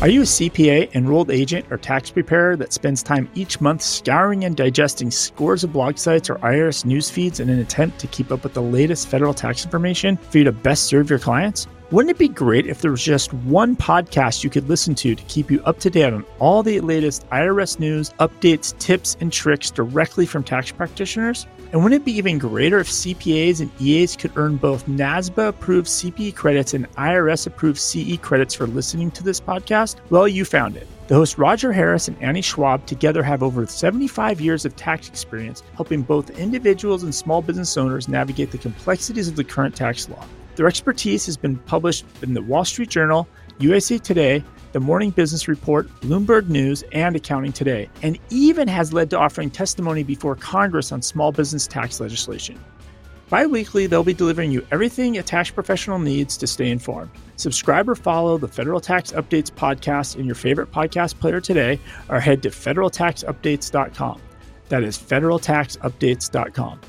Are you a CPA, enrolled agent, or tax preparer that spends time each month scouring and digesting scores of blog sites or IRS news feeds in an attempt to keep up with the latest federal tax information for you to best serve your clients? Wouldn't it be great if there was just one podcast you could listen to to keep you up to date on all the latest IRS news, updates, tips, and tricks directly from tax practitioners? And wouldn't it be even greater if CPAs and EAs could earn both NASBA approved CPE credits and IRS approved CE credits for listening to this podcast? Well, you found it. The hosts Roger Harris and Annie Schwab together have over 75 years of tax experience helping both individuals and small business owners navigate the complexities of the current tax law. Their expertise has been published in the Wall Street Journal, USA Today, the Morning Business Report, Bloomberg News, and Accounting Today, and even has led to offering testimony before Congress on small business tax legislation. Bi weekly, they'll be delivering you everything a tax professional needs to stay informed. Subscribe or follow the Federal Tax Updates podcast in your favorite podcast player today, or head to federaltaxupdates.com. That is federaltaxupdates.com.